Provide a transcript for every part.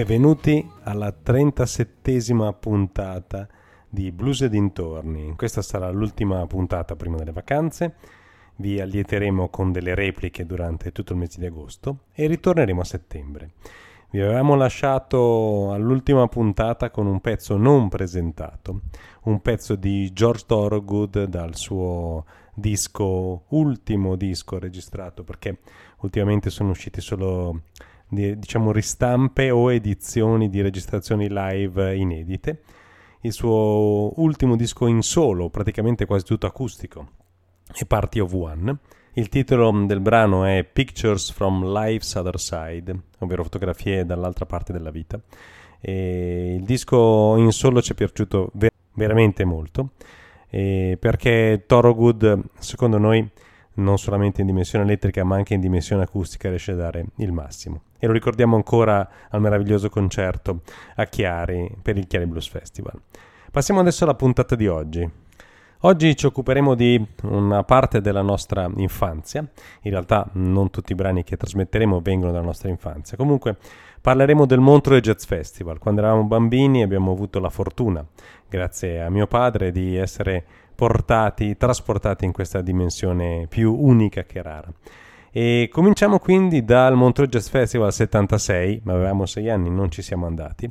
Benvenuti alla 37esima puntata di Blues e dintorni. Questa sarà l'ultima puntata prima delle vacanze. Vi allieteremo con delle repliche durante tutto il mese di agosto e ritorneremo a settembre. Vi avevamo lasciato all'ultima puntata con un pezzo non presentato, un pezzo di George Thorogood dal suo disco, ultimo disco registrato, perché ultimamente sono usciti solo diciamo ristampe o edizioni di registrazioni live inedite. Il suo ultimo disco in solo, praticamente quasi tutto acustico, è Party of One. Il titolo del brano è Pictures from Life's Other Side, ovvero fotografie dall'altra parte della vita. E il disco in solo ci è piaciuto ver- veramente molto perché Thorogood, secondo noi, non solamente in dimensione elettrica ma anche in dimensione acustica riesce a dare il massimo. E lo ricordiamo ancora al meraviglioso concerto a Chiari per il Chiari Blues Festival. Passiamo adesso alla puntata di oggi. Oggi ci occuperemo di una parte della nostra infanzia, in realtà non tutti i brani che trasmetteremo vengono dalla nostra infanzia, comunque parleremo del Montreux Jazz Festival. Quando eravamo bambini abbiamo avuto la fortuna, grazie a mio padre, di essere portati, trasportati in questa dimensione più unica che rara. E cominciamo quindi dal Montreux Jazz Festival 76, ma avevamo sei anni, non ci siamo andati.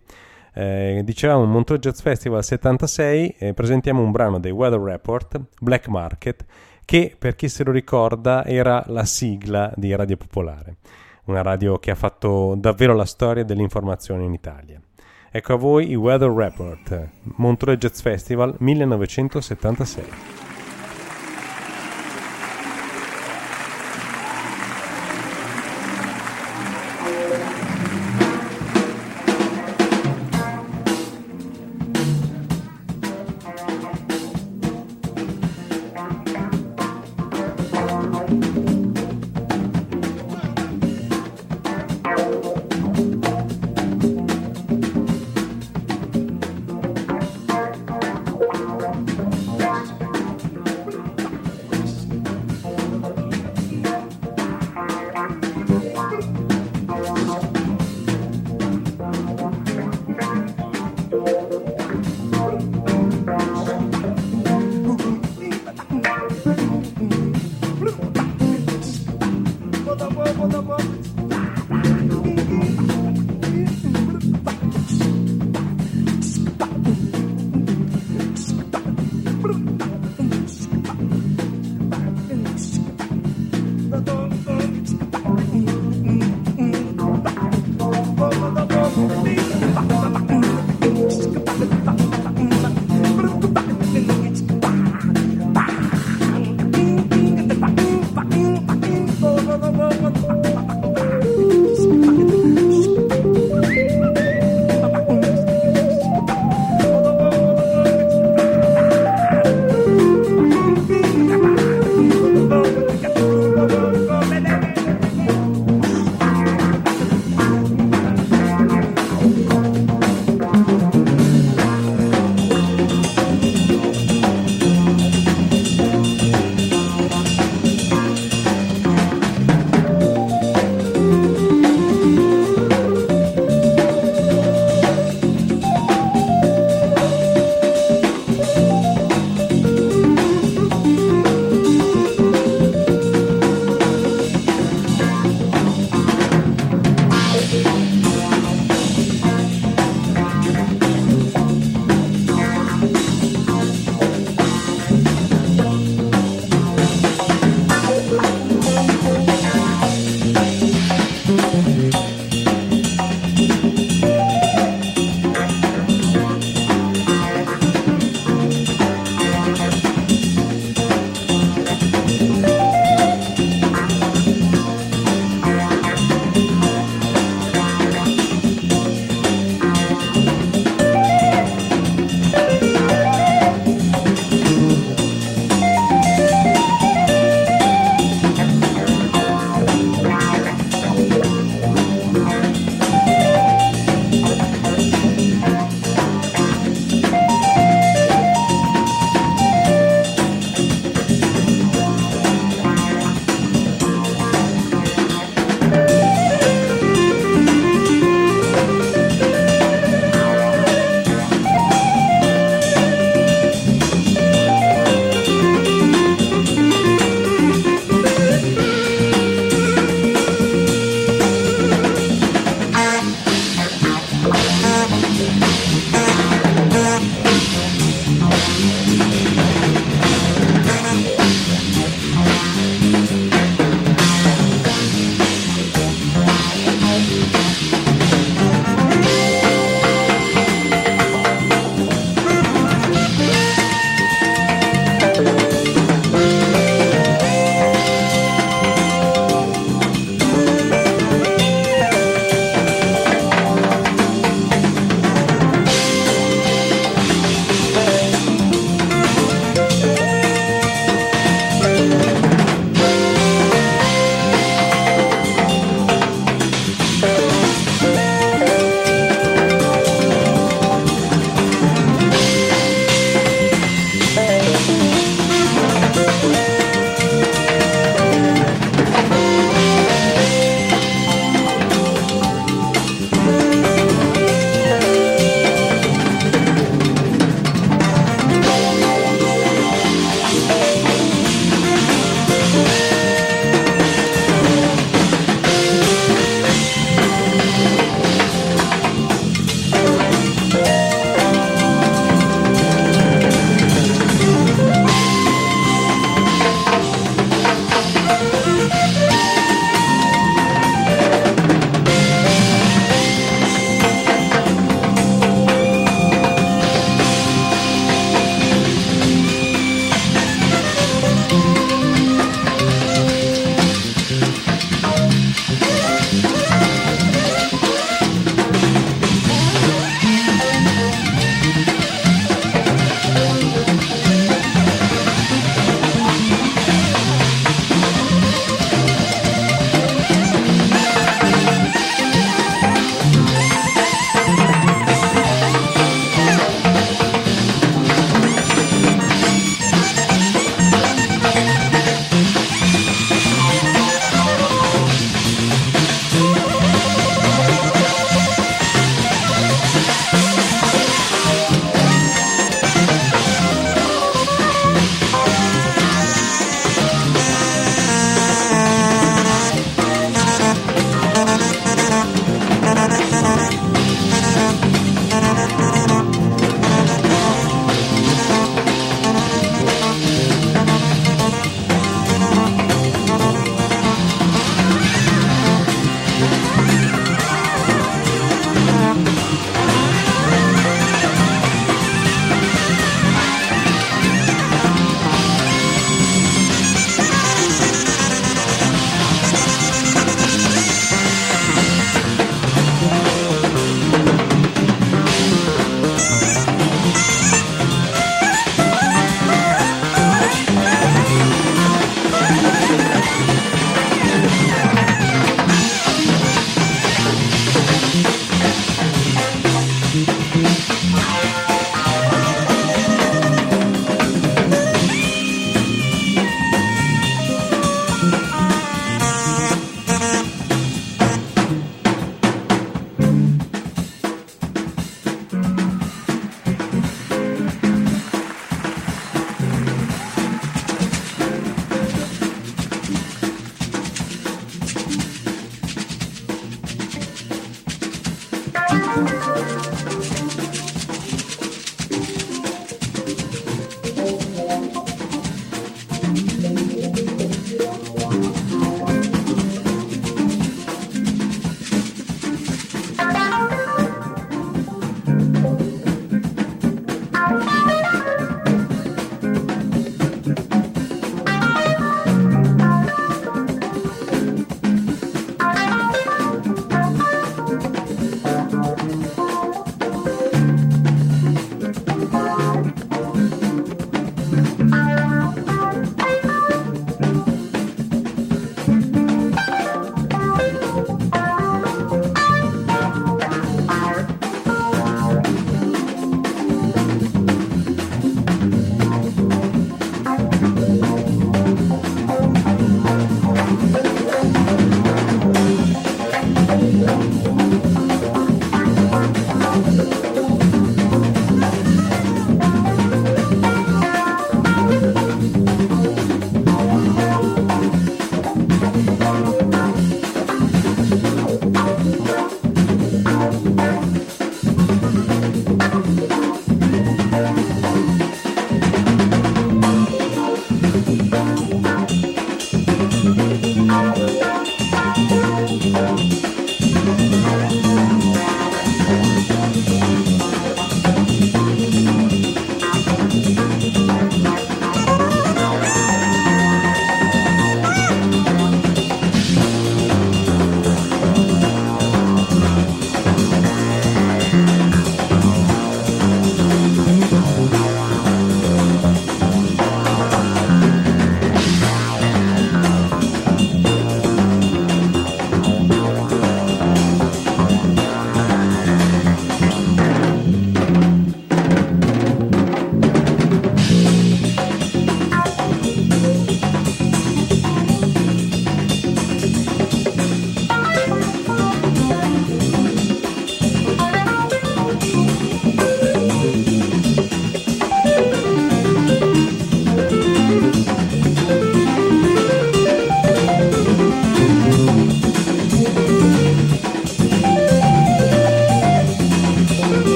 Eh, dicevamo Montreux Jazz Festival 76, eh, presentiamo un brano dei Weather Report, Black Market, che per chi se lo ricorda era la sigla di Radio Popolare, una radio che ha fatto davvero la storia dell'informazione in Italia. Ecco a voi i Weather Report, Montreux Jazz Festival 1976.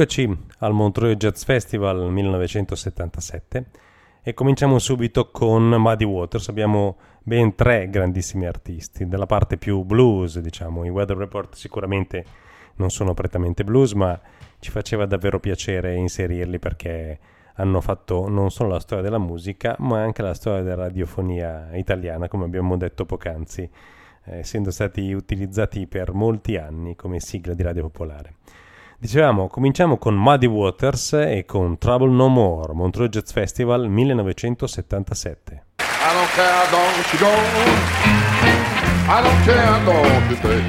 Eccoci al Montreux Jazz Festival 1977 e cominciamo subito con Muddy Waters. Abbiamo ben tre grandissimi artisti. Dalla parte più blues, diciamo, i Weather Report sicuramente non sono prettamente blues, ma ci faceva davvero piacere inserirli perché hanno fatto non solo la storia della musica, ma anche la storia della radiofonia italiana, come abbiamo detto poc'anzi, eh, essendo stati utilizzati per molti anni come sigla di radio popolare. Dicevamo, cominciamo con Muddy Waters e con Trouble No More, Montreux Jazz Festival 1977. I don't care, don't you go. I don't care, don't you stay.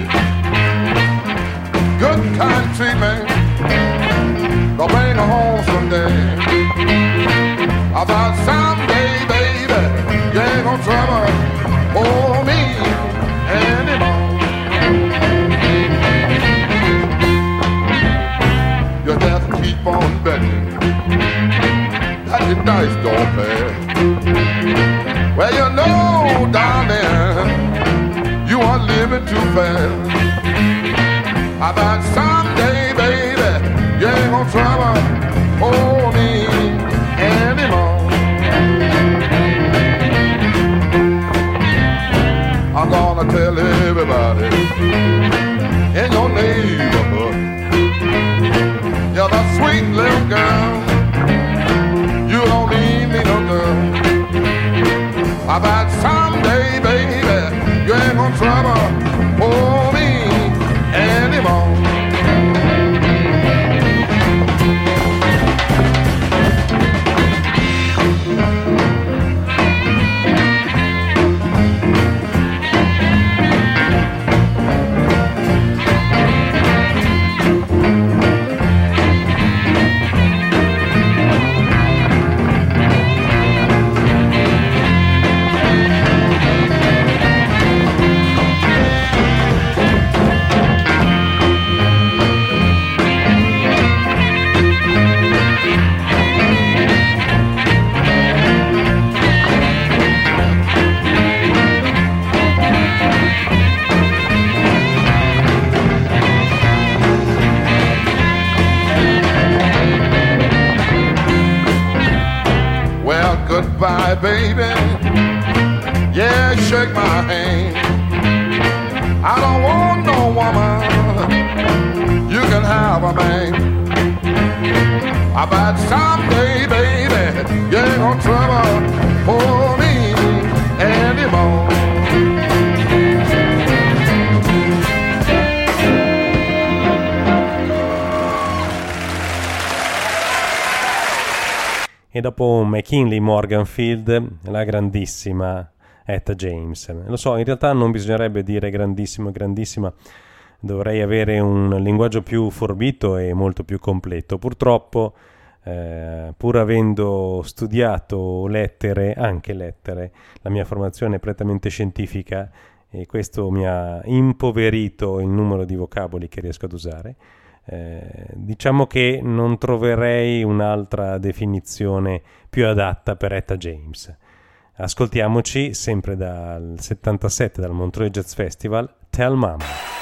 Good kind treatment. Go bring home someday. About someday, baby, you ain't gonna trouble for keep on betting that the dice don't pay. Well, you know, darling, you are living too fast. About someday, baby, you ain't gonna trouble for me anymore. I'm gonna tell everybody girl. You don't need me no girl. About someday, baby, you ain't gonna trouble for dopo McKinley Morganfield la grandissima Etta James. Lo so, in realtà non bisognerebbe dire grandissimo e grandissima, dovrei avere un linguaggio più forbito e molto più completo. Purtroppo, eh, pur avendo studiato lettere, anche lettere, la mia formazione è prettamente scientifica e questo mi ha impoverito il numero di vocaboli che riesco ad usare. Eh, diciamo che non troverei un'altra definizione più adatta per Etta James. Ascoltiamoci sempre dal 77 dal Montreux Jazz Festival Tell Mama.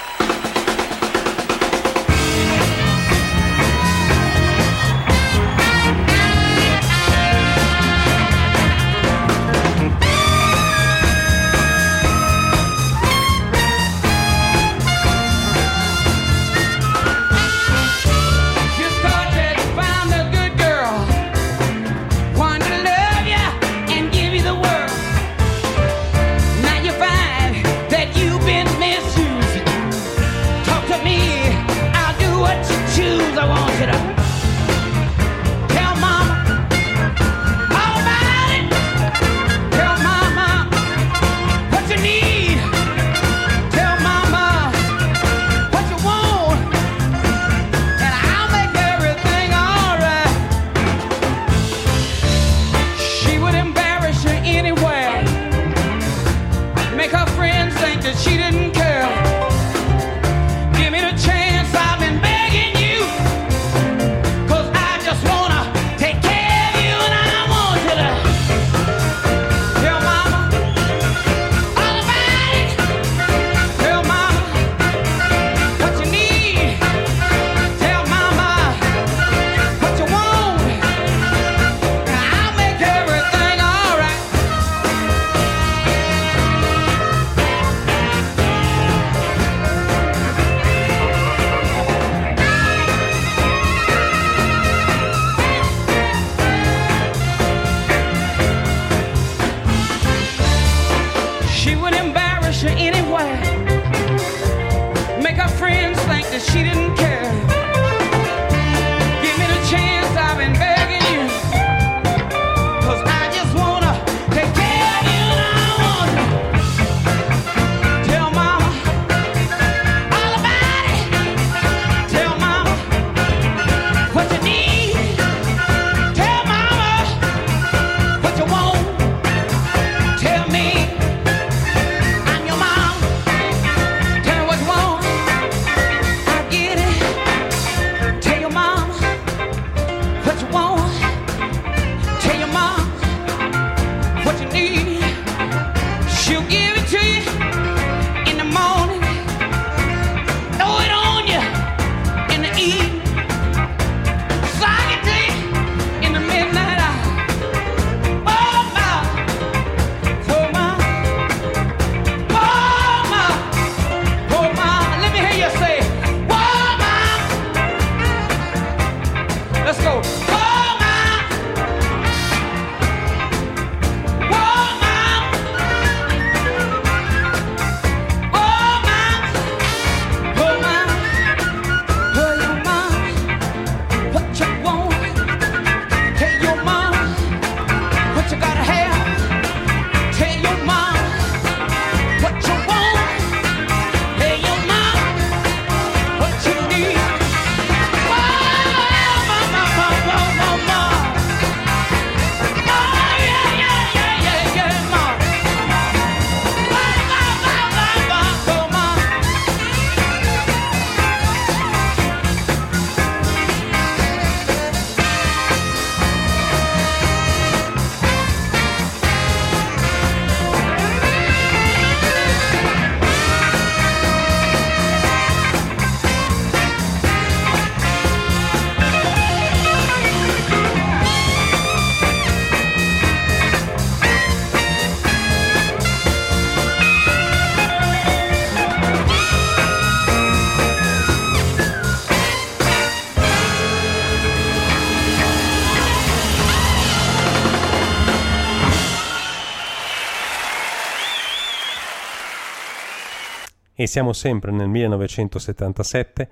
E siamo sempre nel 1977,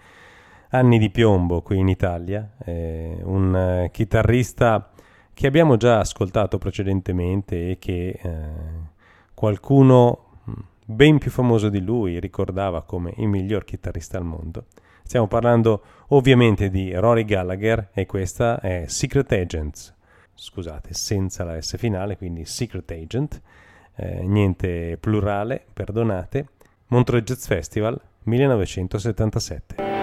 anni di piombo qui in Italia, eh, un chitarrista che abbiamo già ascoltato precedentemente e che eh, qualcuno mm, ben più famoso di lui ricordava come il miglior chitarrista al mondo. Stiamo parlando ovviamente di Rory Gallagher e questa è Secret Agents, scusate, senza la S finale, quindi Secret Agent, eh, niente plurale, perdonate. Montreux Jazz Festival 1977.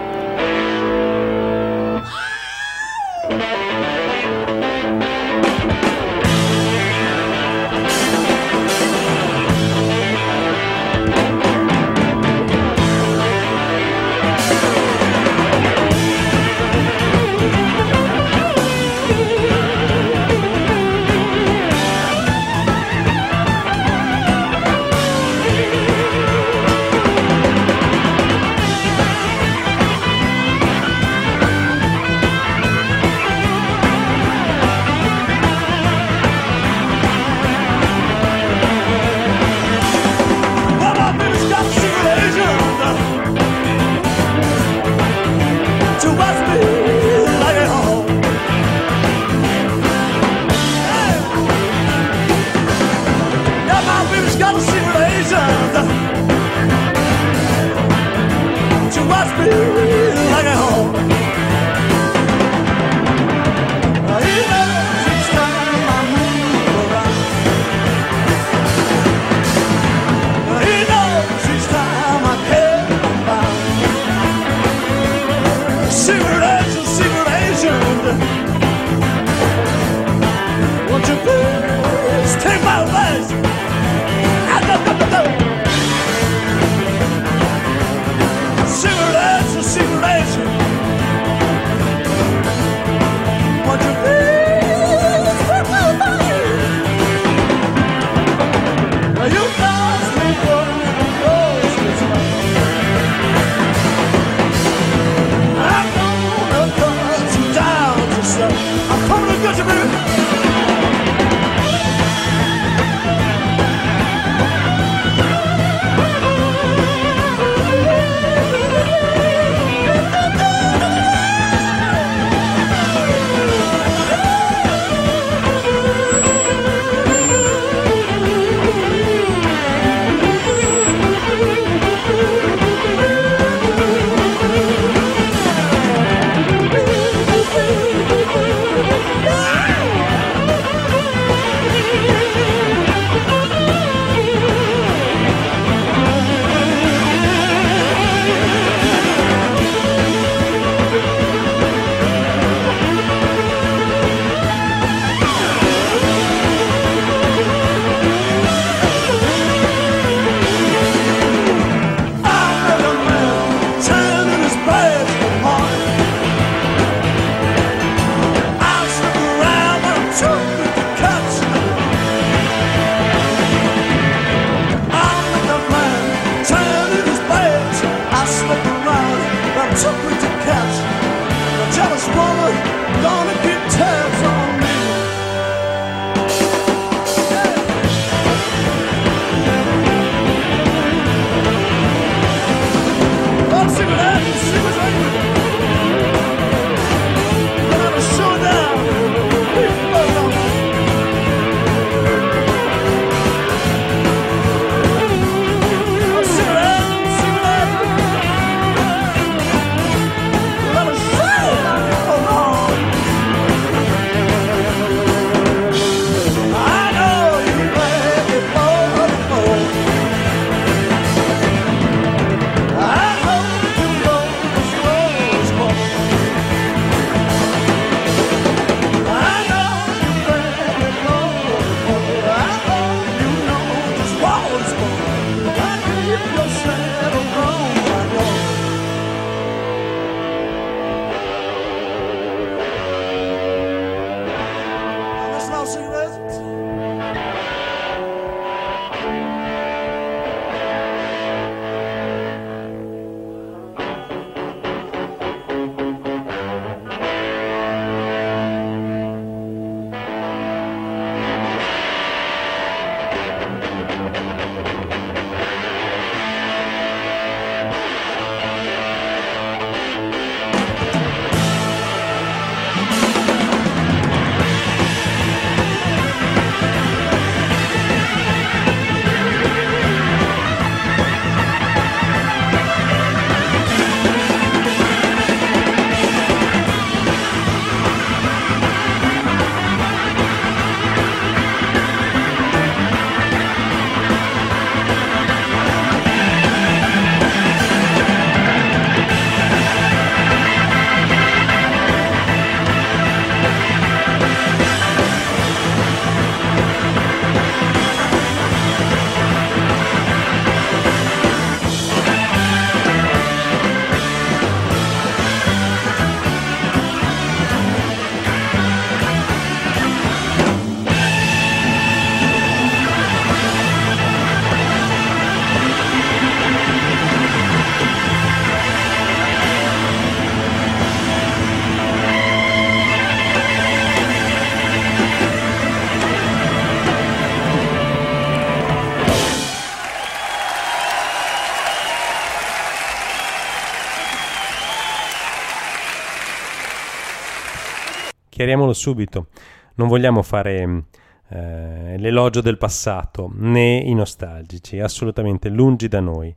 Chiariamolo subito, non vogliamo fare eh, l'elogio del passato né i nostalgici, assolutamente lungi da noi.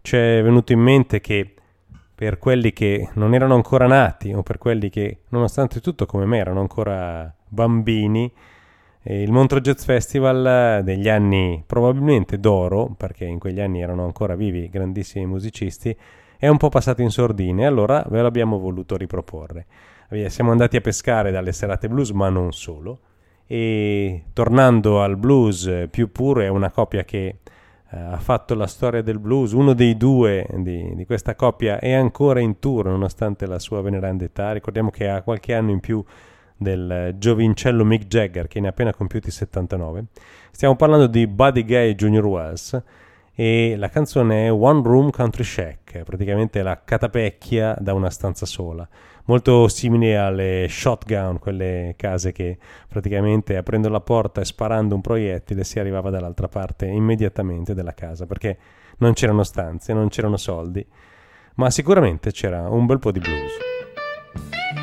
Ci è venuto in mente che per quelli che non erano ancora nati o per quelli che, nonostante tutto come me, erano ancora bambini, eh, il Montreux Jazz Festival degli anni probabilmente d'oro, perché in quegli anni erano ancora vivi grandissimi musicisti, è un po' passato in sordine, allora ve l'abbiamo voluto riproporre siamo andati a pescare dalle serate blues, ma non solo. E tornando al blues più puro, è una coppia che uh, ha fatto la storia del blues. Uno dei due di, di, questa coppia è ancora in tour nonostante la sua veneranda età. Ricordiamo che ha qualche anno in più del giovincello Mick Jagger, che ne ha appena compiuti 79. Stiamo parlando di Buddy Guy Jr. Wells e la canzone è One Room Country Shack, praticamente la catapecchia da una stanza sola molto simili alle shotgun, quelle case che praticamente aprendo la porta e sparando un proiettile si arrivava dall'altra parte immediatamente della casa, perché non c'erano stanze, non c'erano soldi, ma sicuramente c'era un bel po' di blues.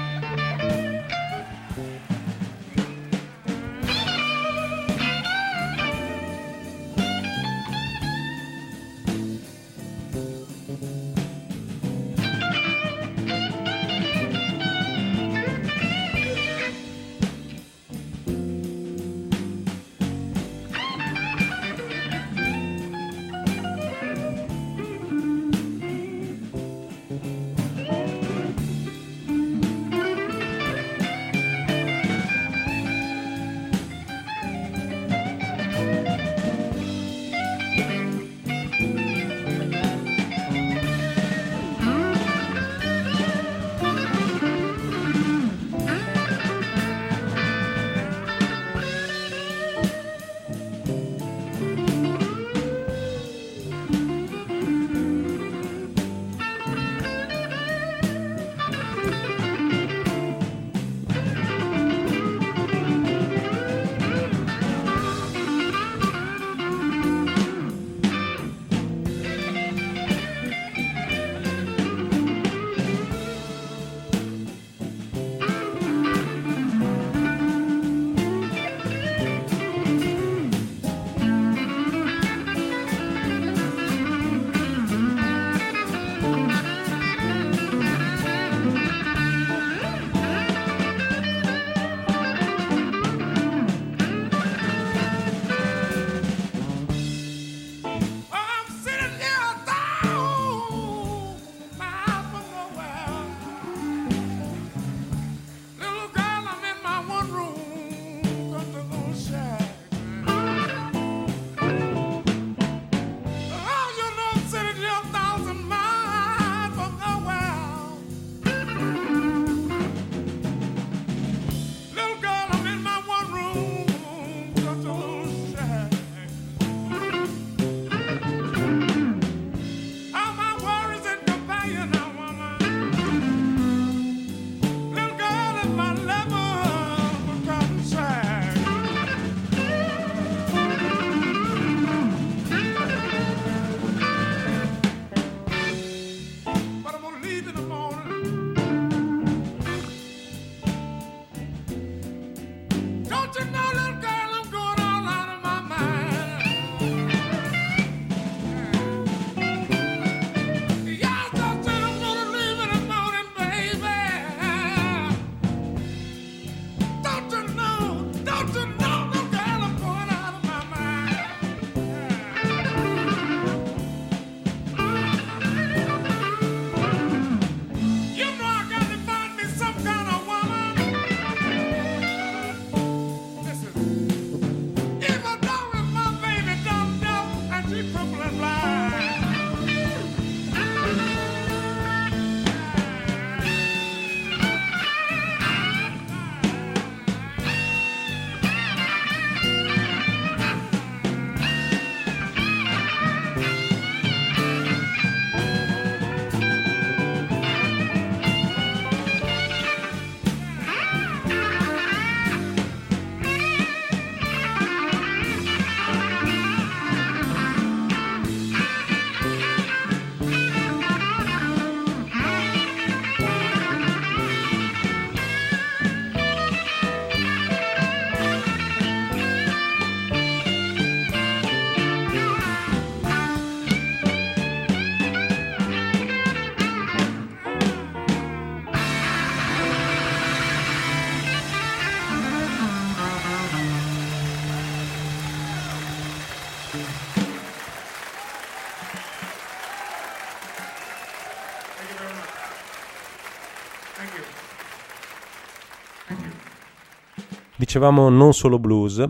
Dicevamo non solo blues,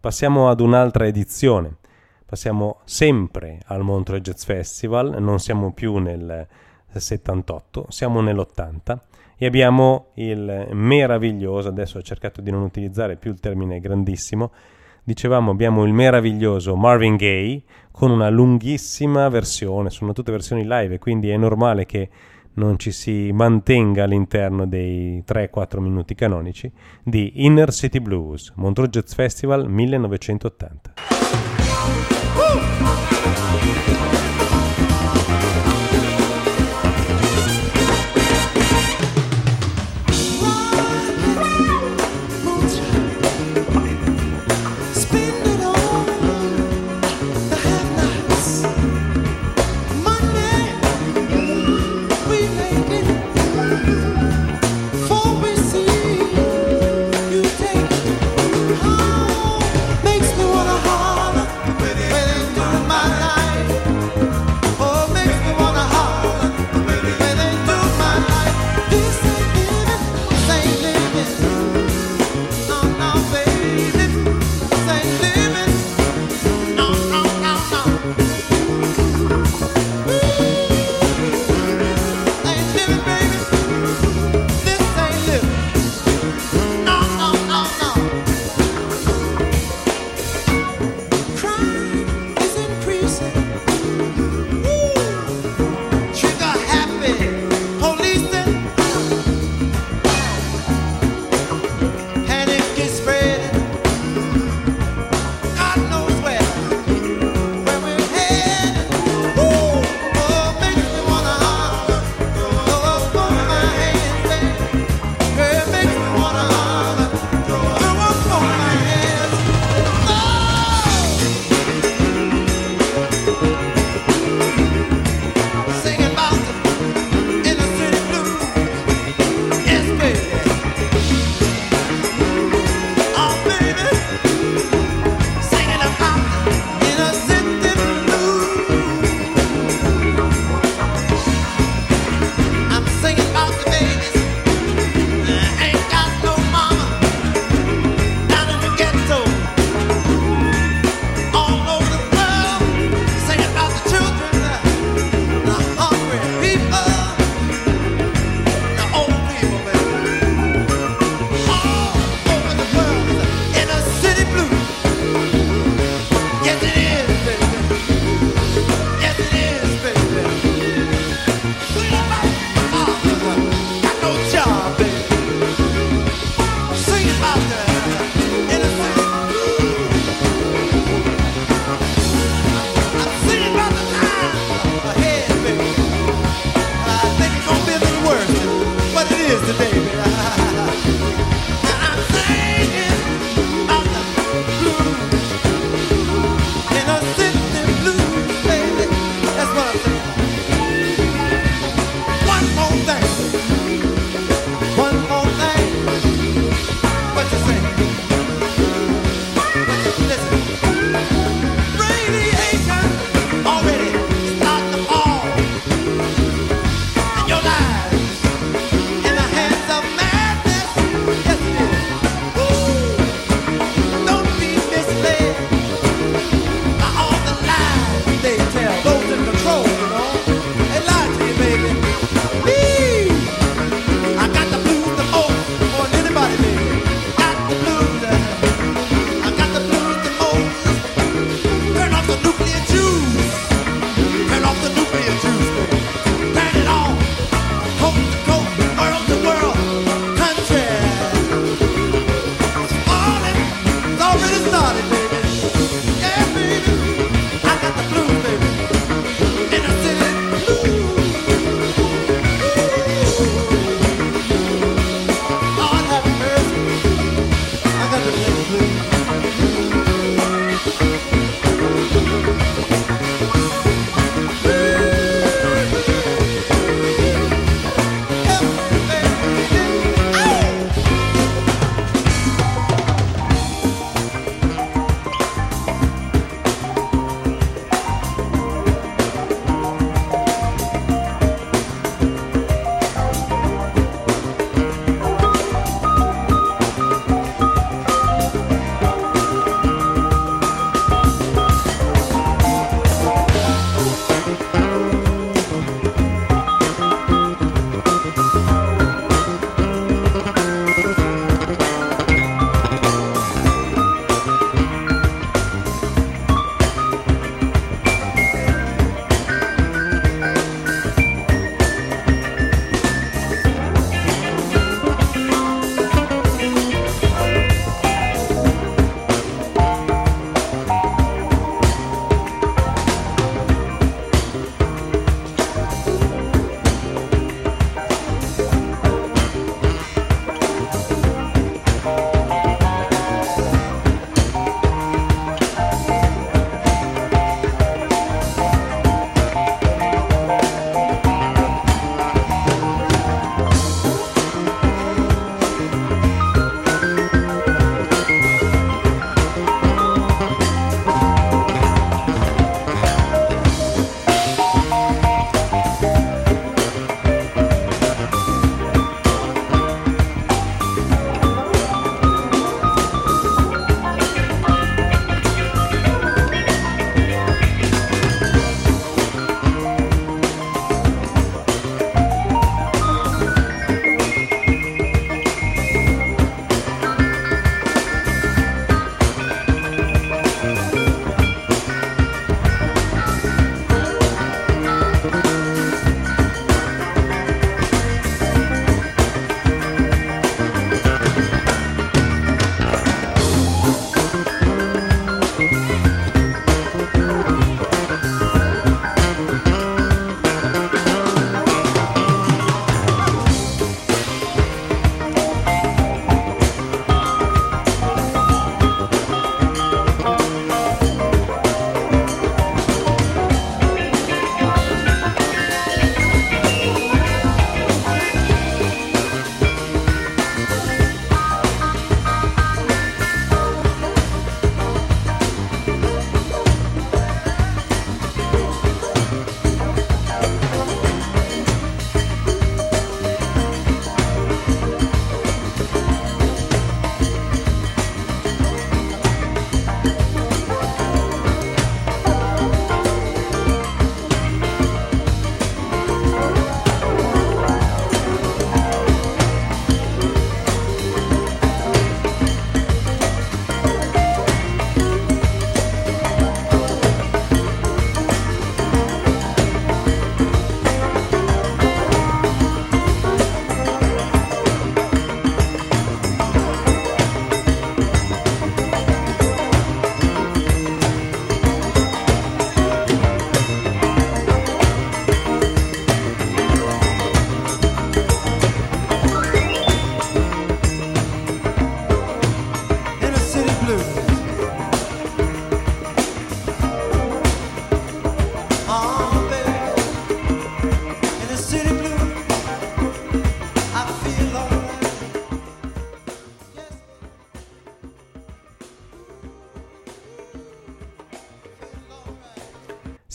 passiamo ad un'altra edizione. Passiamo sempre al Montreux Jazz Festival, non siamo più nel 78, siamo nell'80 e abbiamo il meraviglioso, adesso ho cercato di non utilizzare più il termine grandissimo, dicevamo abbiamo il meraviglioso Marvin Gaye con una lunghissima versione, sono tutte versioni live, quindi è normale che non ci si mantenga all'interno dei 3-4 minuti canonici di Inner City Blues, Montreux Jazz Festival 1980. Makes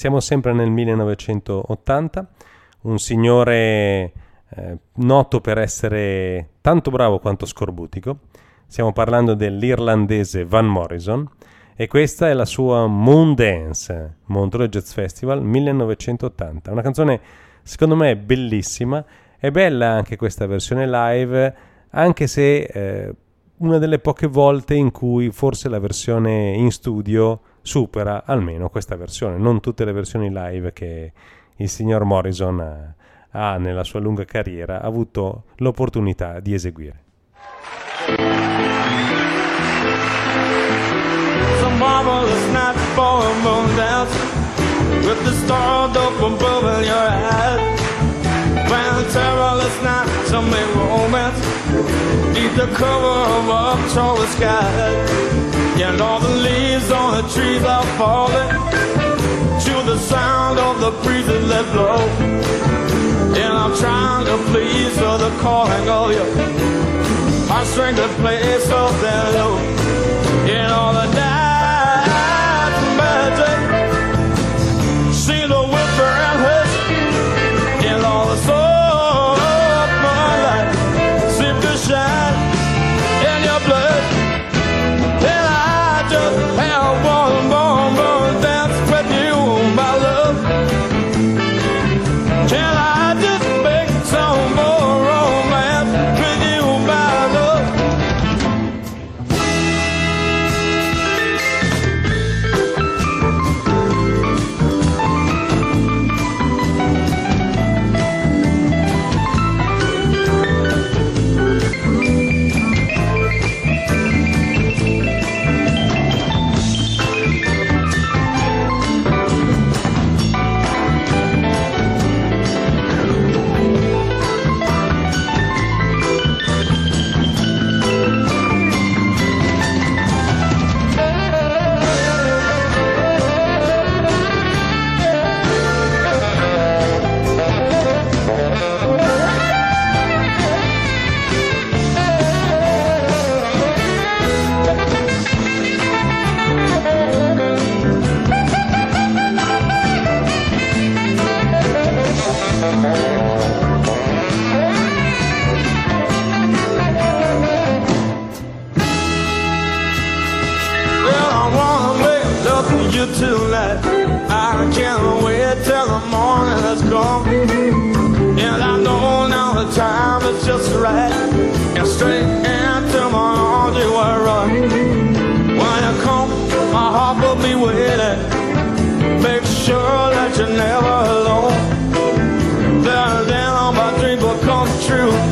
Siamo sempre nel 1980, un signore eh, noto per essere tanto bravo quanto scorbutico, Stiamo parlando dell'irlandese Van Morrison e questa è la sua Moon Dance, Montreux Jazz Festival 1980. Una canzone secondo me bellissima, è bella anche questa versione live, anche se eh, una delle poche volte in cui forse la versione in studio supera almeno questa versione, non tutte le versioni live che il signor Morrison ha, ha nella sua lunga carriera avuto l'opportunità di eseguire. Marvelous night for a dance. With the stars up above your eyes. Fantabulous night to make romance. Neath the cover of a troubled sky. And all the leaves on the trees are falling. To the sound of the breezes that blow. And I'm trying to please for the calling of you. Heartstrings that play so low. In all the waiting. Make sure that you're never alone. Then, then all my dreams will come true.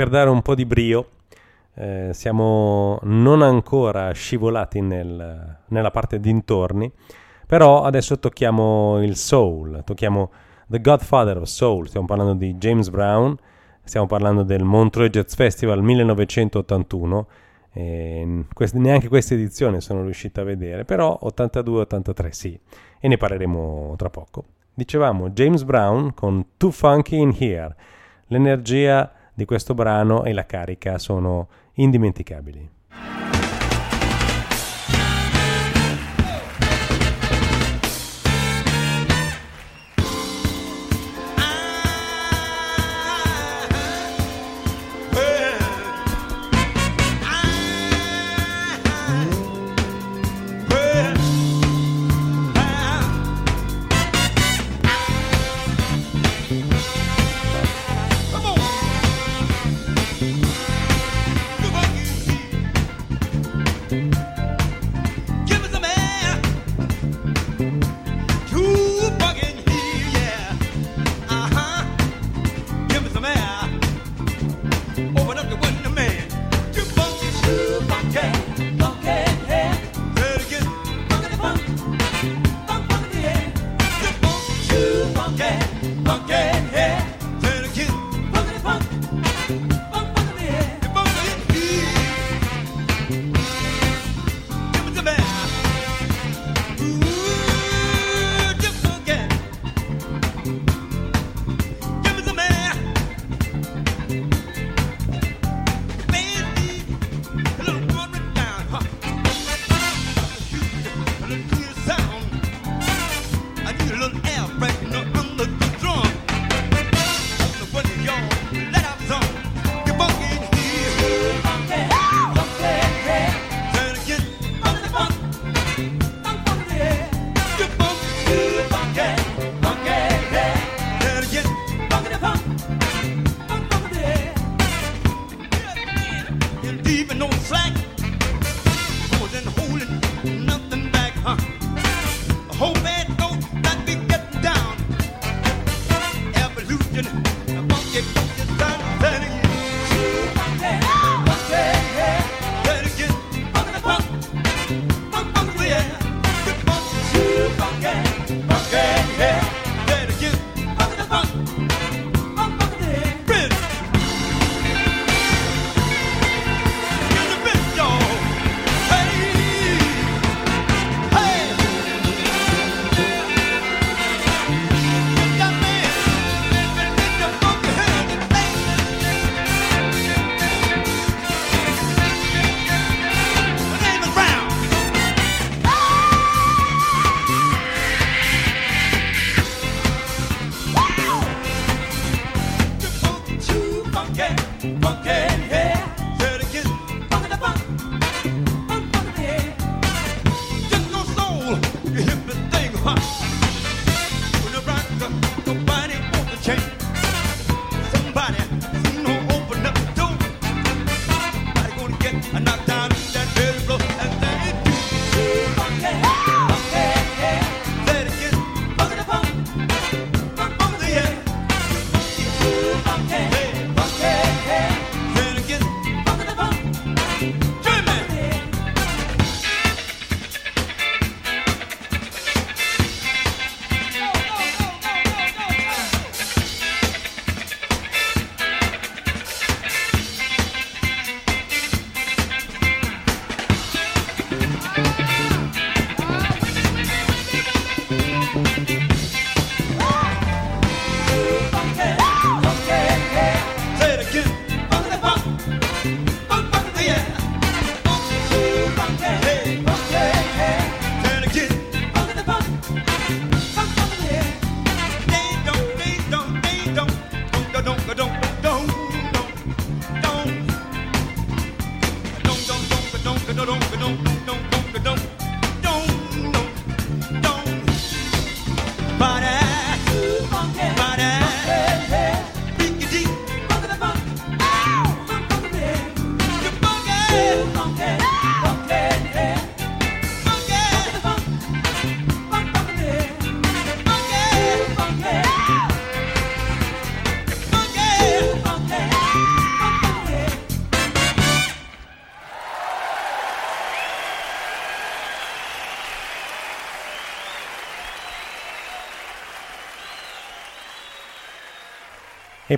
Per dare un po' di brio, eh, siamo non ancora scivolati nel, nella parte dintorni, però adesso tocchiamo il soul, tocchiamo The Godfather of Soul, stiamo parlando di James Brown, Stiamo parlando del Montreux Jazz Festival 1981. Eh, queste, neanche questa edizione sono riuscito a vedere, però 82-83 sì, e ne parleremo tra poco. Dicevamo James Brown con Too Funky in Here. L'energia di questo brano e la carica sono indimenticabili.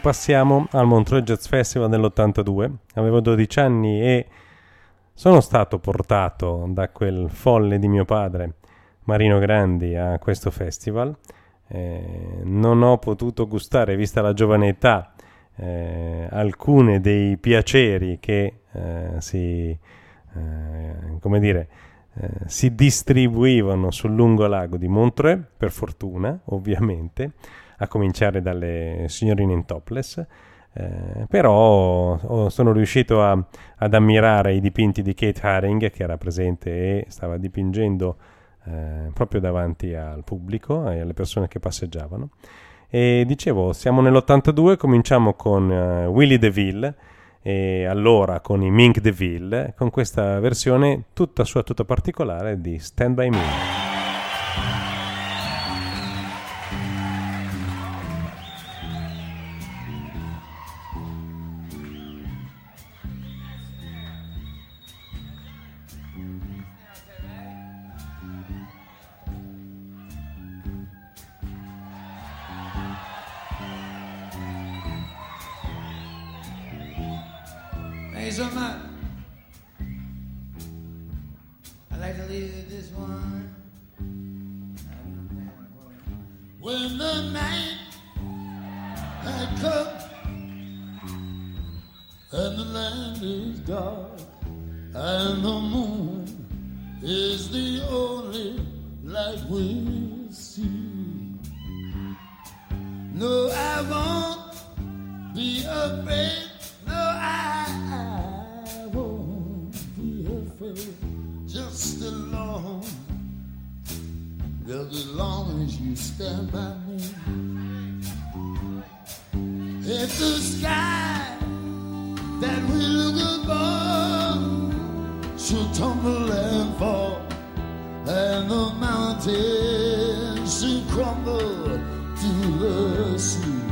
Passiamo al Montreux Jazz Festival dell'82. Avevo 12 anni e sono stato portato da quel folle di mio padre, Marino Grandi, a questo festival. Eh, non ho potuto gustare, vista la giovane età, eh, alcune dei piaceri che eh, si, eh, come dire, eh, si distribuivano sul lungolago di Montreux, per fortuna, ovviamente, a cominciare dalle signorine in topless. Eh, però oh, sono riuscito a, ad ammirare i dipinti di Kate Haring che era presente e stava dipingendo eh, proprio davanti al pubblico e alle persone che passeggiavano. E dicevo, siamo nell'82, cominciamo con uh, Willie DeVille e allora con i Mink DeVille, con questa versione tutta sua, tutta particolare di Stand By Me. so much. I'd like to leave you this one. When the night had come and the land is dark and the moon is the only light we see. No, I won't be afraid. just alone. Just as long as you stand by me. If the sky that we look above should tumble and fall, and the mountains should crumble to the sea,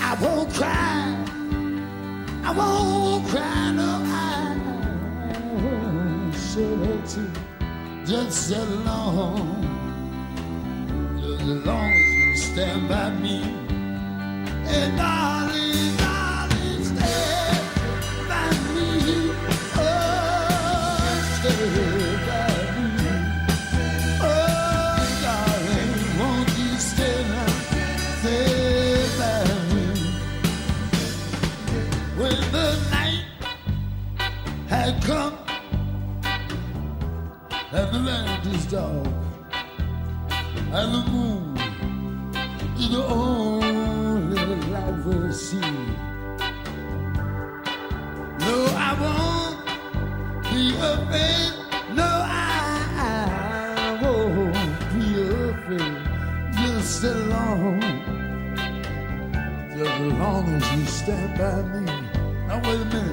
I won't cry. I won't cry no. more should hurt just sit alone just as long as you stand by me. And I live. this dog. And the moon is the only light we'll see. No, I won't be afraid. No, I won't be afraid. Just as long, just as long as you stand by me. Now wait a minute.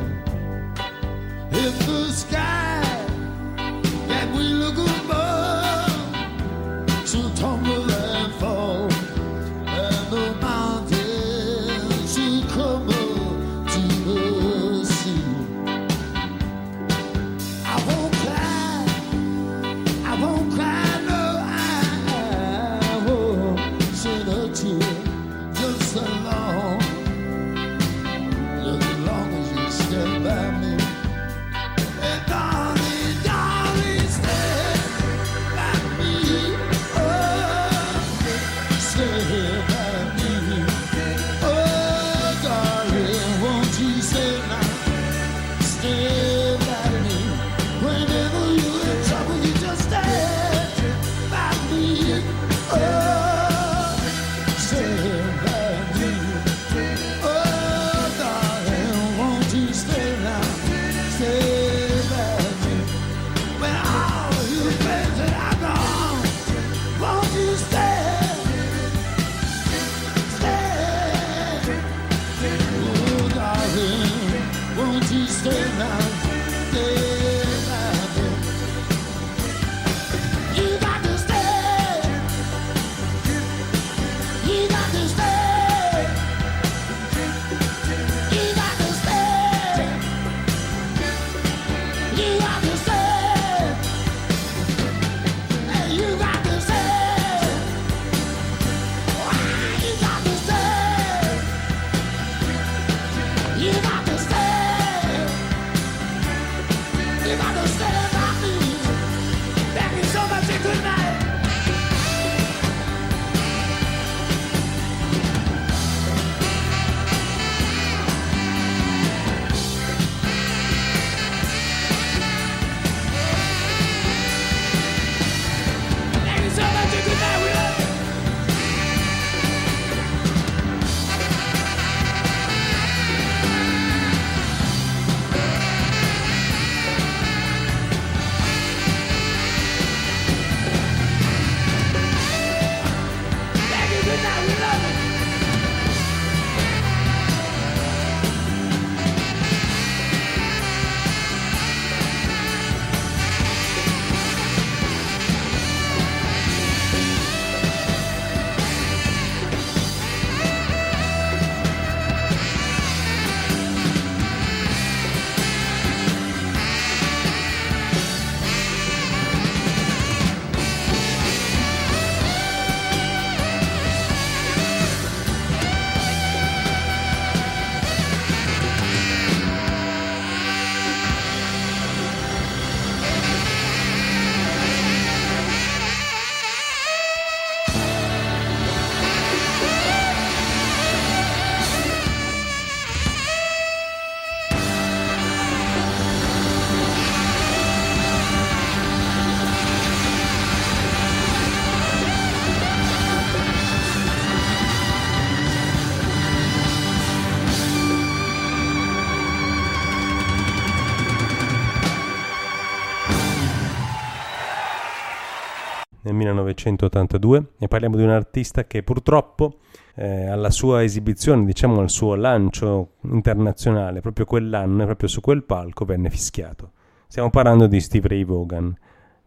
1982 e parliamo di un artista che purtroppo eh, alla sua esibizione, diciamo al suo lancio internazionale, proprio quell'anno, proprio su quel palco, venne fischiato. Stiamo parlando di Steve Ray Vaughan.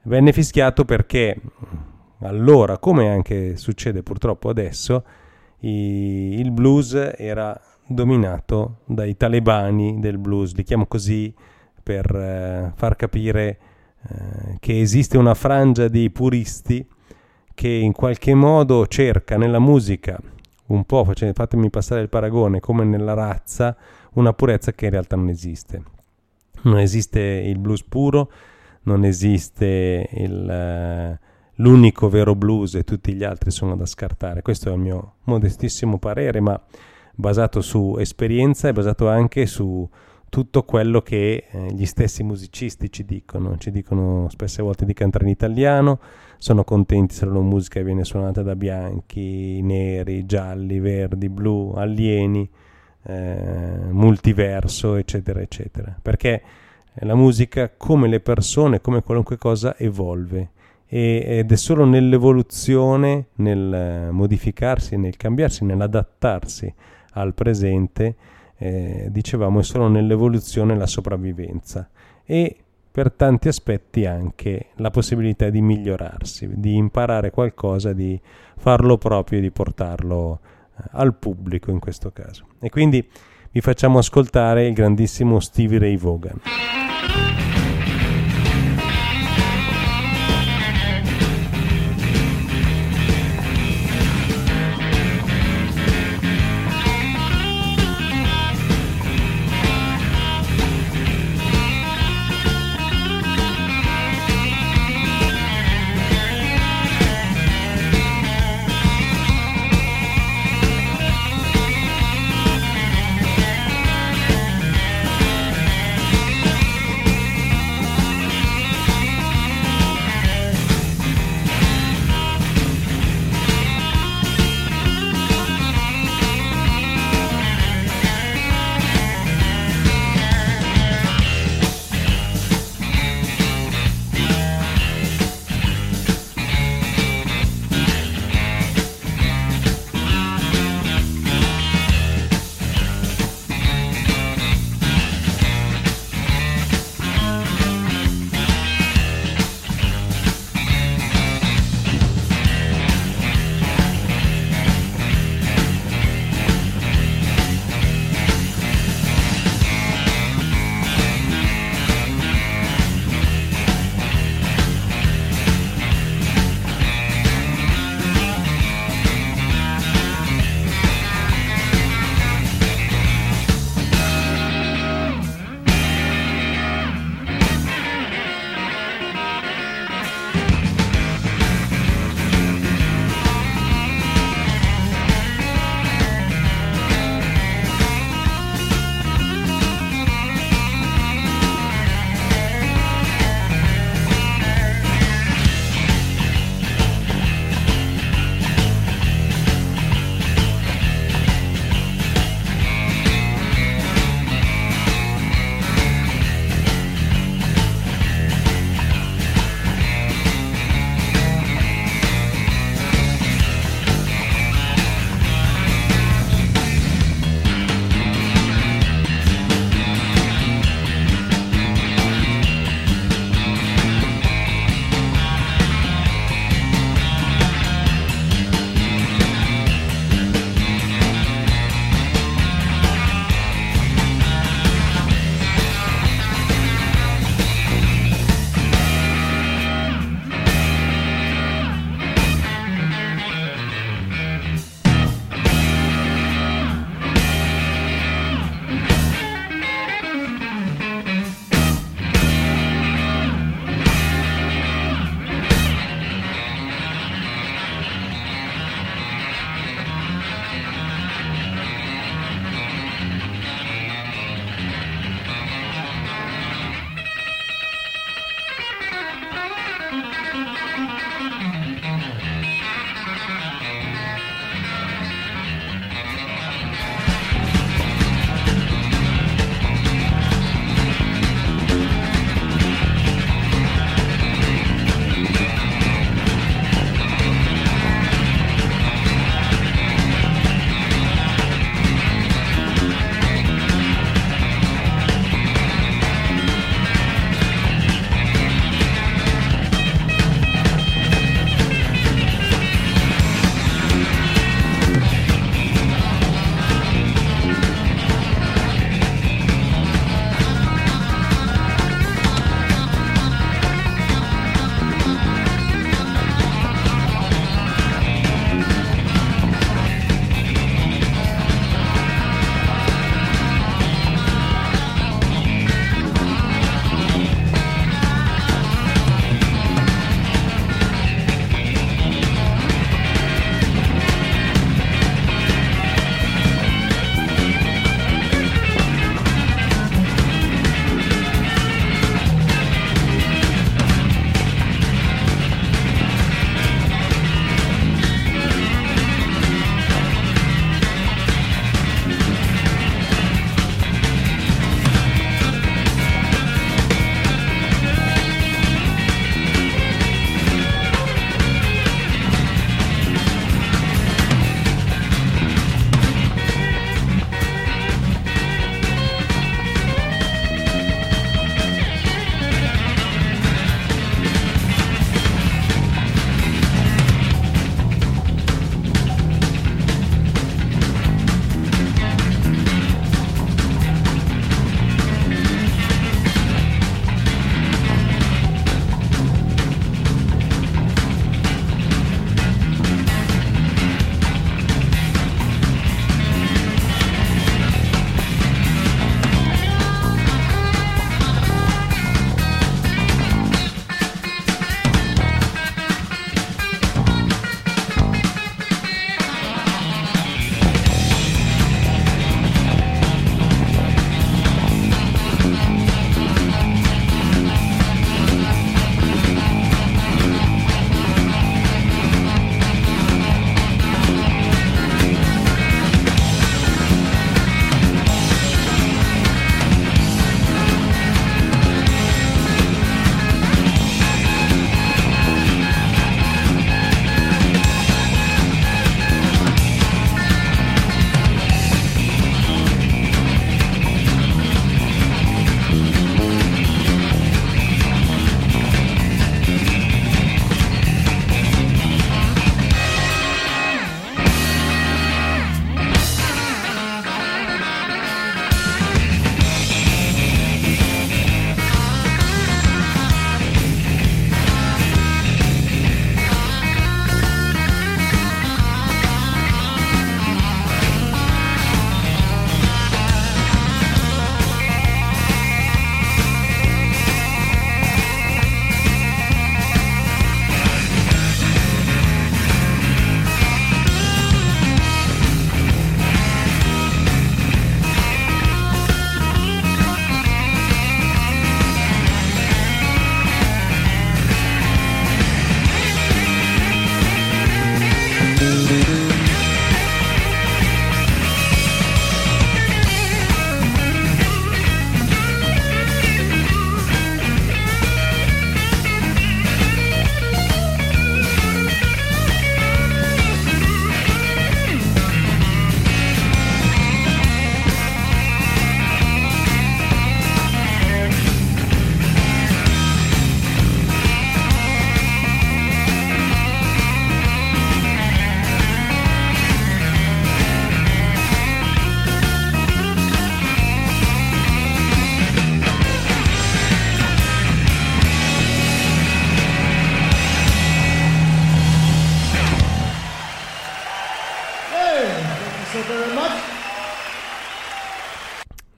Venne fischiato perché allora, come anche succede purtroppo adesso, i, il blues era dominato dai talebani del blues, li chiamo così per eh, far capire eh, che esiste una frangia di puristi che in qualche modo cerca nella musica un po', fatemi passare il paragone, come nella razza, una purezza che in realtà non esiste. Non esiste il blues puro, non esiste il, uh, l'unico vero blues e tutti gli altri sono da scartare. Questo è il mio modestissimo parere, ma basato su esperienza e basato anche su tutto quello che eh, gli stessi musicisti ci dicono. Ci dicono spesse volte di cantare in italiano, sono contenti se la loro musica viene suonata da bianchi, neri, gialli, verdi, blu, alieni, eh, multiverso, eccetera, eccetera. Perché la musica, come le persone, come qualunque cosa, evolve ed è solo nell'evoluzione, nel modificarsi, nel cambiarsi, nell'adattarsi al presente, eh, dicevamo, è solo nell'evoluzione la sopravvivenza e per tanti aspetti anche la possibilità di migliorarsi, di imparare qualcosa, di farlo proprio e di portarlo eh, al pubblico in questo caso. E quindi vi facciamo ascoltare il grandissimo Stevie Ray Vaughan.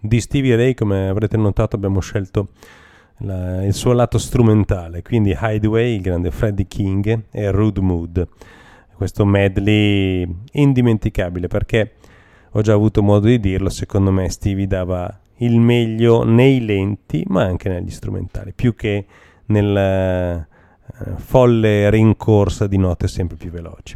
Di Stevie Ray, come avrete notato, abbiamo scelto la, il suo lato strumentale, quindi Hideaway, il grande Freddie King e Rude Mood. Questo medley indimenticabile perché ho già avuto modo di dirlo, secondo me Stevie dava il meglio nei lenti ma anche negli strumentali, più che nel uh, folle rincorsa di note sempre più veloci.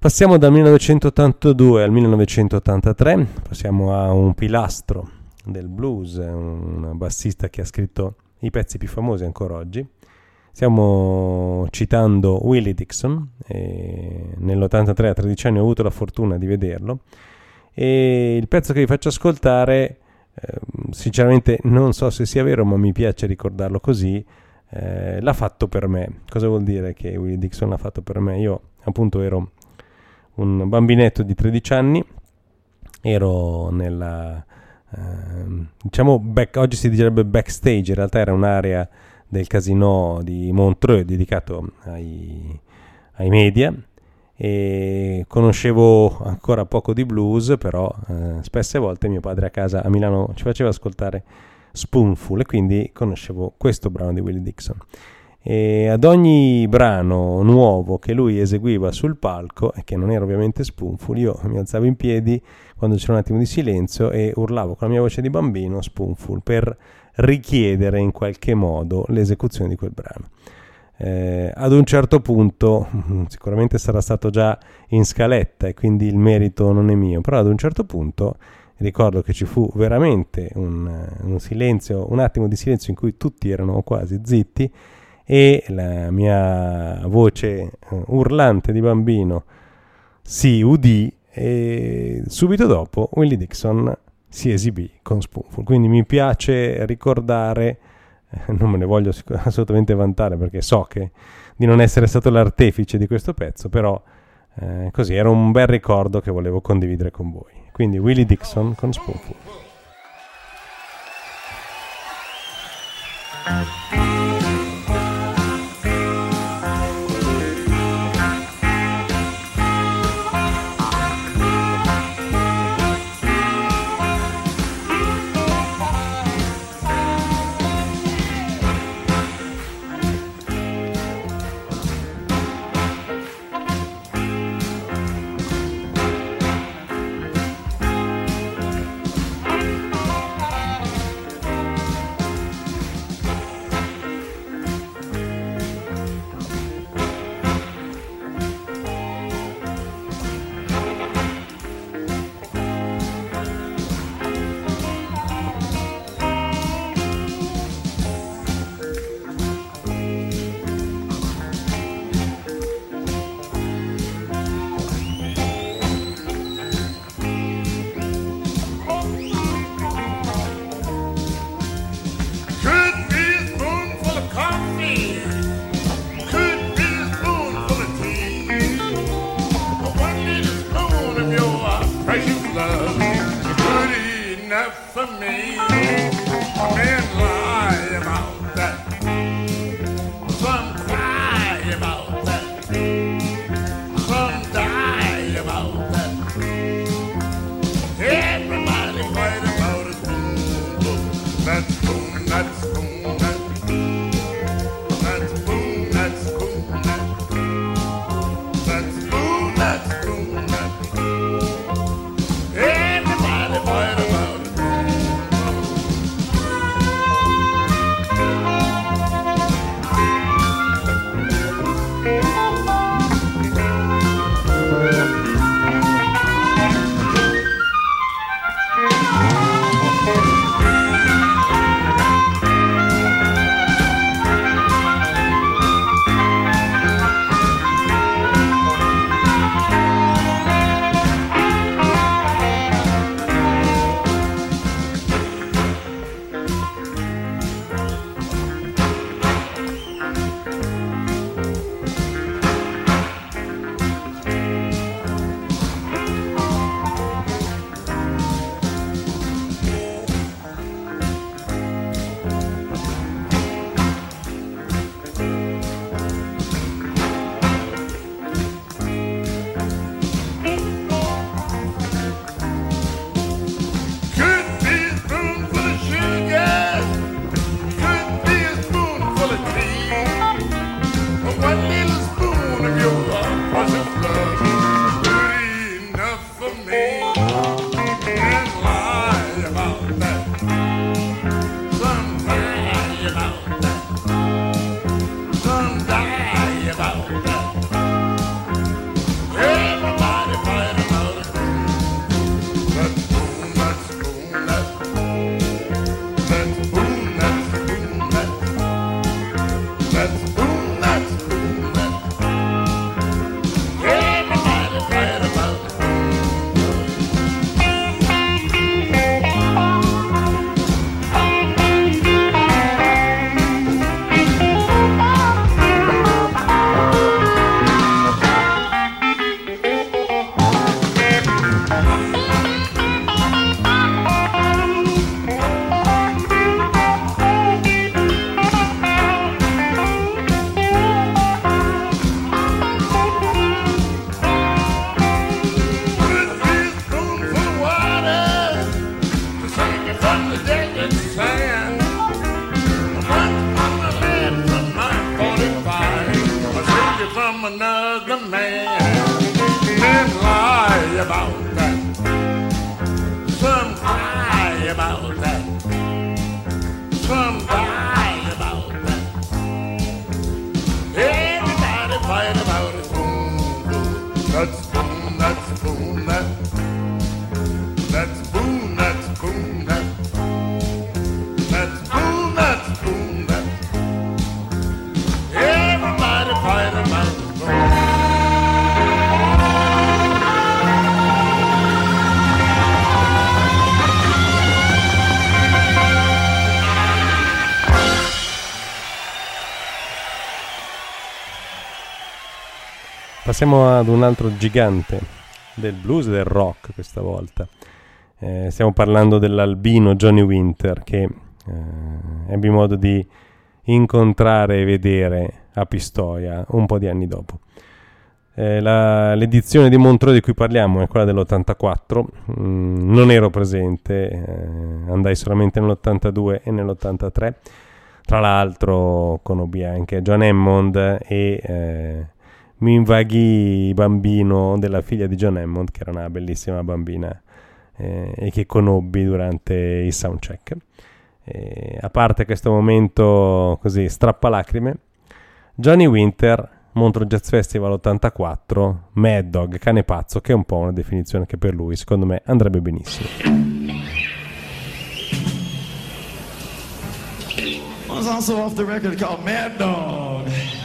Passiamo dal 1982 al 1983, passiamo a un pilastro del blues, un bassista che ha scritto i pezzi più famosi ancora oggi. Stiamo citando Willie Dixon, nell'83 a 13 anni ho avuto la fortuna di vederlo e il pezzo che vi faccio ascoltare, eh, sinceramente non so se sia vero ma mi piace ricordarlo così, eh, l'ha fatto per me. Cosa vuol dire che Willie Dixon l'ha fatto per me? Io appunto ero un bambinetto di 13 anni, ero nella, eh, diciamo, back, oggi si direbbe backstage, in realtà era un'area del casino di Montreux dedicato ai, ai media. E conoscevo ancora poco di blues, però eh, spesse volte mio padre a casa a Milano ci faceva ascoltare Spoonful e quindi conoscevo questo brano di Willie Dixon e ad ogni brano nuovo che lui eseguiva sul palco, e che non era ovviamente Spoonful, io mi alzavo in piedi quando c'era un attimo di silenzio e urlavo con la mia voce di bambino Spoonful per richiedere in qualche modo l'esecuzione di quel brano. Eh, ad un certo punto, sicuramente sarà stato già in scaletta e quindi il merito non è mio, però ad un certo punto ricordo che ci fu veramente un, un silenzio, un attimo di silenzio in cui tutti erano quasi zitti e la mia voce uh, urlante di bambino si udì e subito dopo Willie Dixon si esibì con Spoonful. Quindi mi piace ricordare, eh, non me ne voglio assolutamente vantare perché so che di non essere stato l'artefice di questo pezzo, però eh, così era un bel ricordo che volevo condividere con voi. Quindi Willie Dixon con Spoonful. Passiamo ad un altro gigante del blues e del rock questa volta. Eh, stiamo parlando dell'albino Johnny Winter che eh, ebbi modo di incontrare e vedere a Pistoia un po' di anni dopo. Eh, la, l'edizione di Montreux di cui parliamo è quella dell'84, mm, non ero presente, eh, andai solamente nell'82 e nell'83. Tra l'altro conobbi anche John Hammond e eh, mi invaghi bambino della figlia di John Hammond, che era una bellissima bambina eh, e che conobbi durante il soundcheck. E, a parte questo momento così strappalacrime, Johnny Winter, Montreux Jazz Festival 84, Mad Dog, cane pazzo, che è un po' una definizione che per lui, secondo me, andrebbe benissimo. was also off the record called Mad Dog.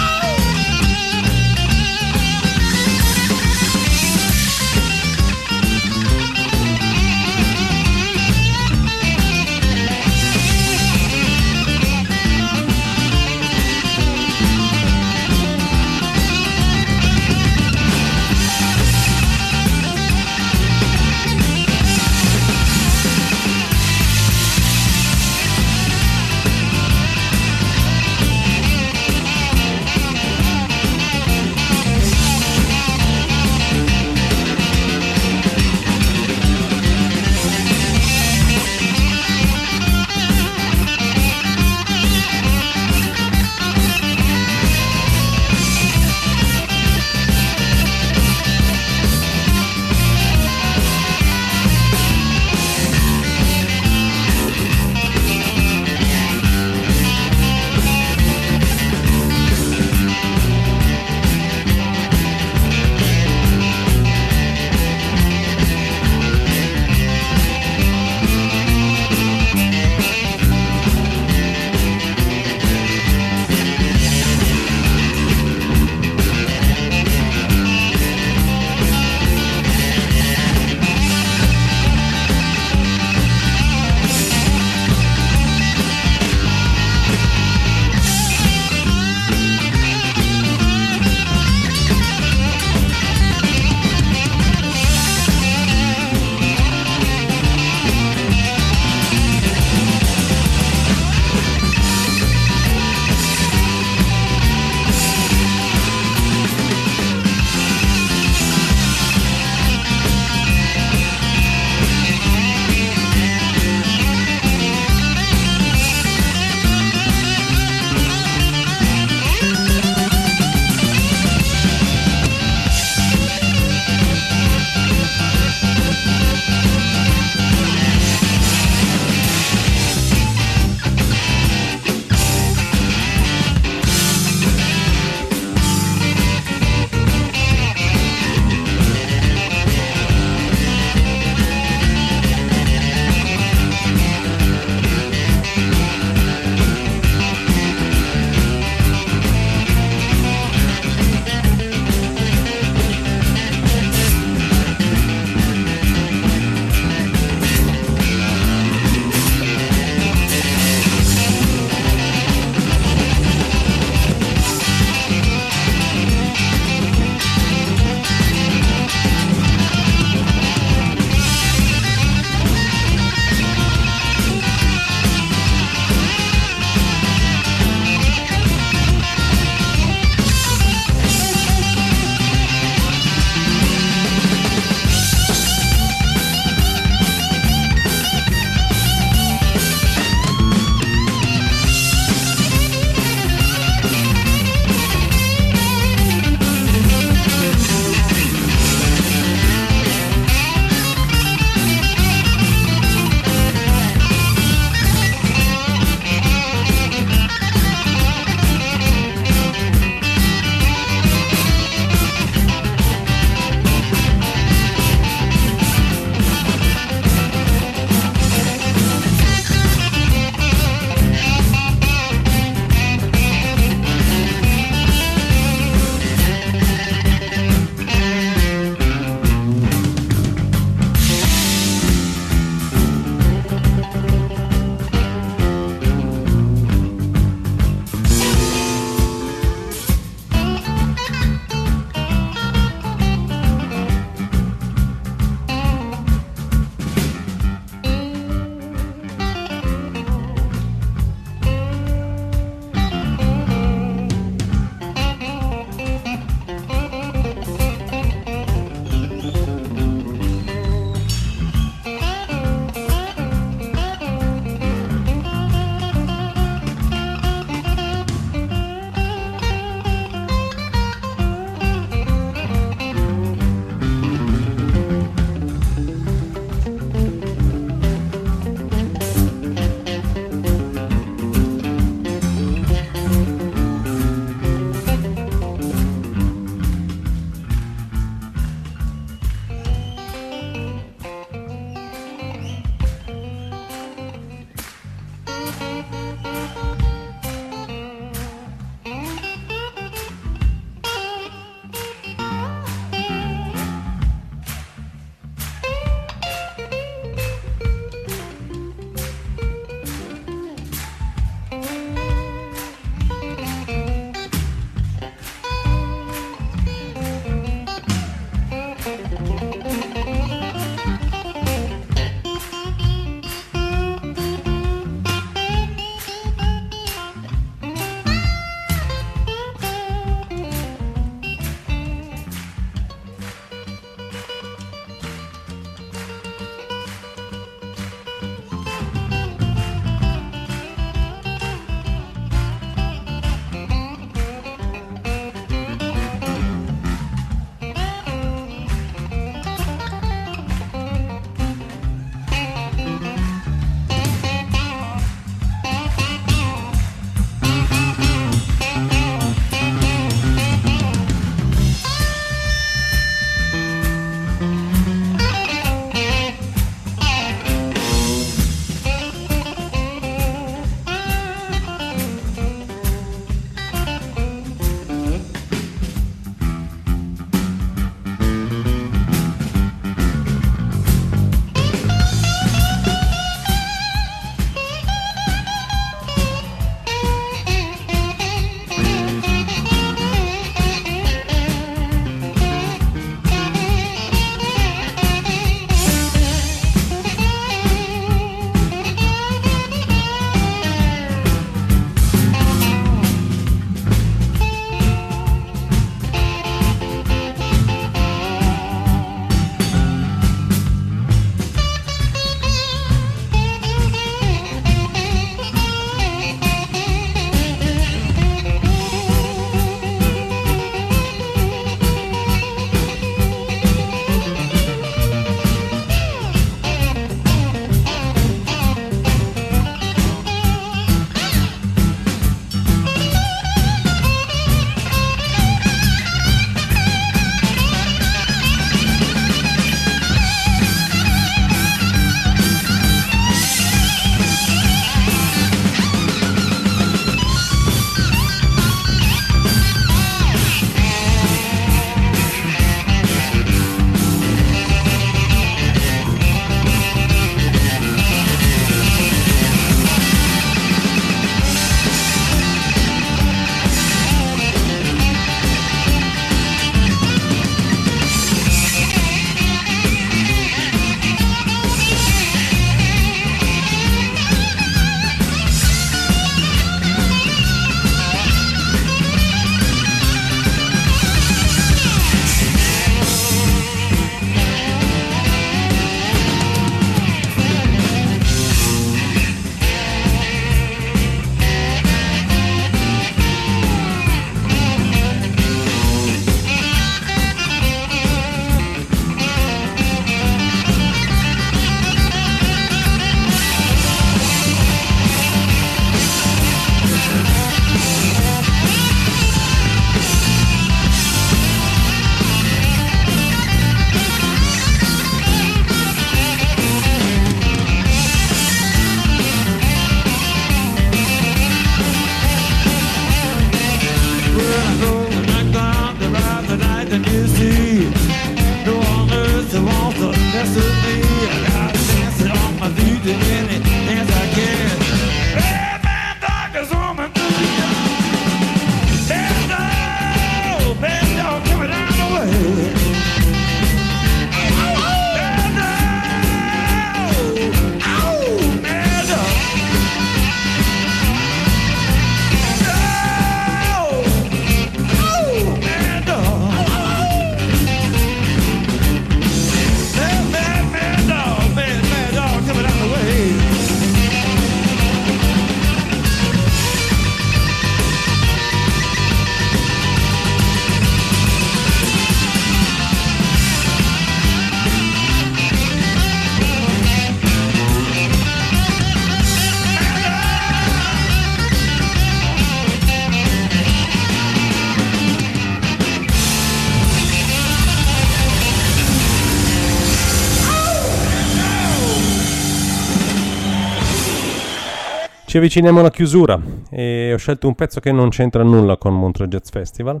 Ci avviciniamo alla chiusura e ho scelto un pezzo che non c'entra nulla con Montreux Jazz Festival,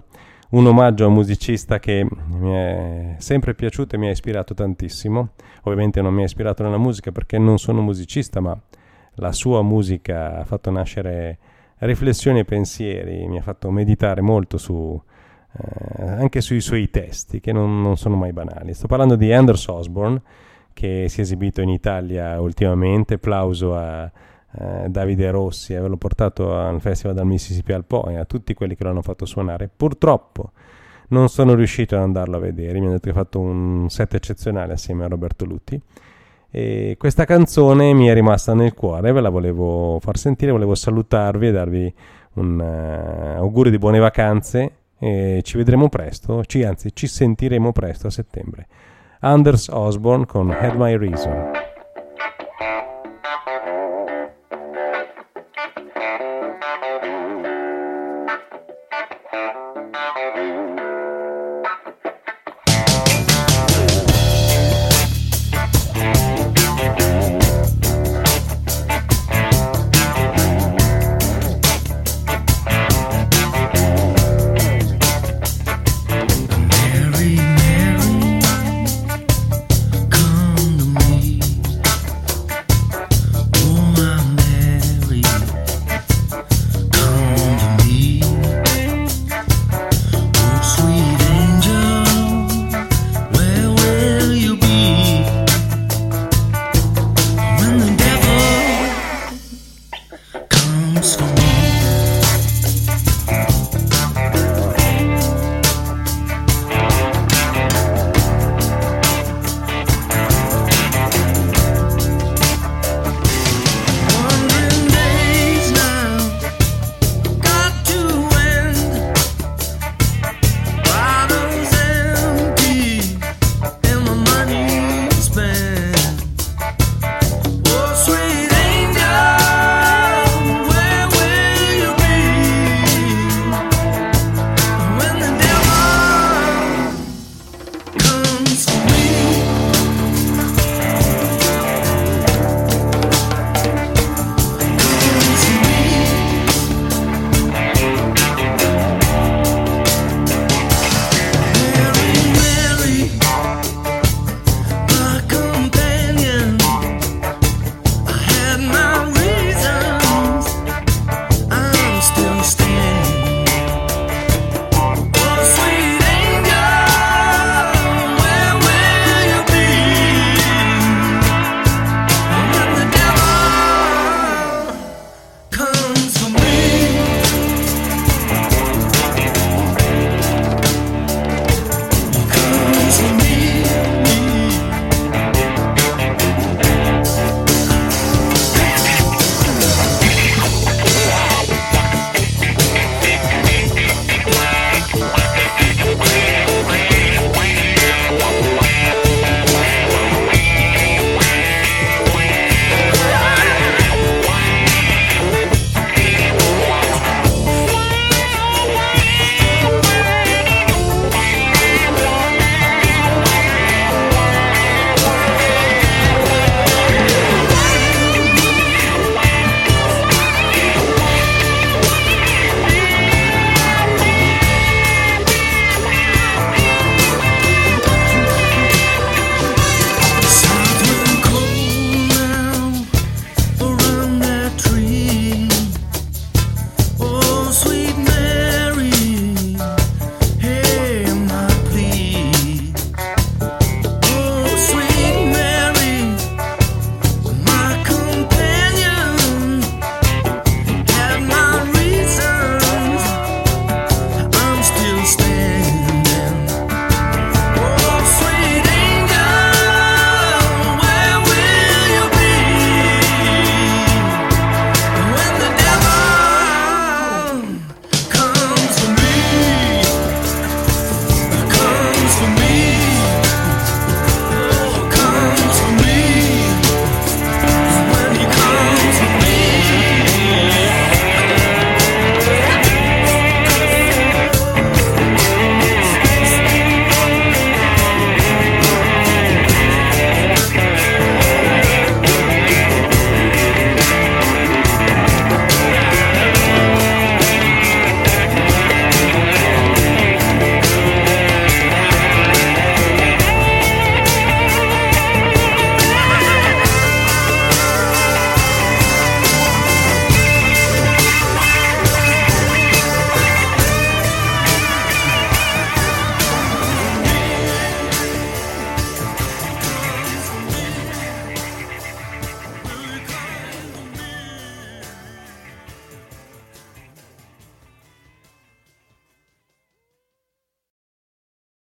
un omaggio a un musicista che mi è sempre piaciuto e mi ha ispirato tantissimo. Ovviamente non mi ha ispirato nella musica perché non sono musicista, ma la sua musica ha fatto nascere riflessioni e pensieri, mi ha fatto meditare molto su, eh, anche sui suoi testi, che non, non, sono mai banali. Sto parlando di Anders Osborne, che si è esibito in Italia ultimamente, plauso a eh, Davide Rossi, averlo portato al Festival del Mississippi al Po e a tutti quelli che l'hanno fatto suonare. Purtroppo non sono riuscito ad andarlo a vedere, mi hanno detto che ha fatto un set eccezionale assieme a Roberto Lutti. E questa canzone mi è rimasta nel cuore, ve la volevo far sentire, volevo salutarvi e darvi un uh, augurio di buone vacanze e ci vedremo presto, ci, anzi ci sentiremo presto a settembre. Anders Osborne con Had My Reason.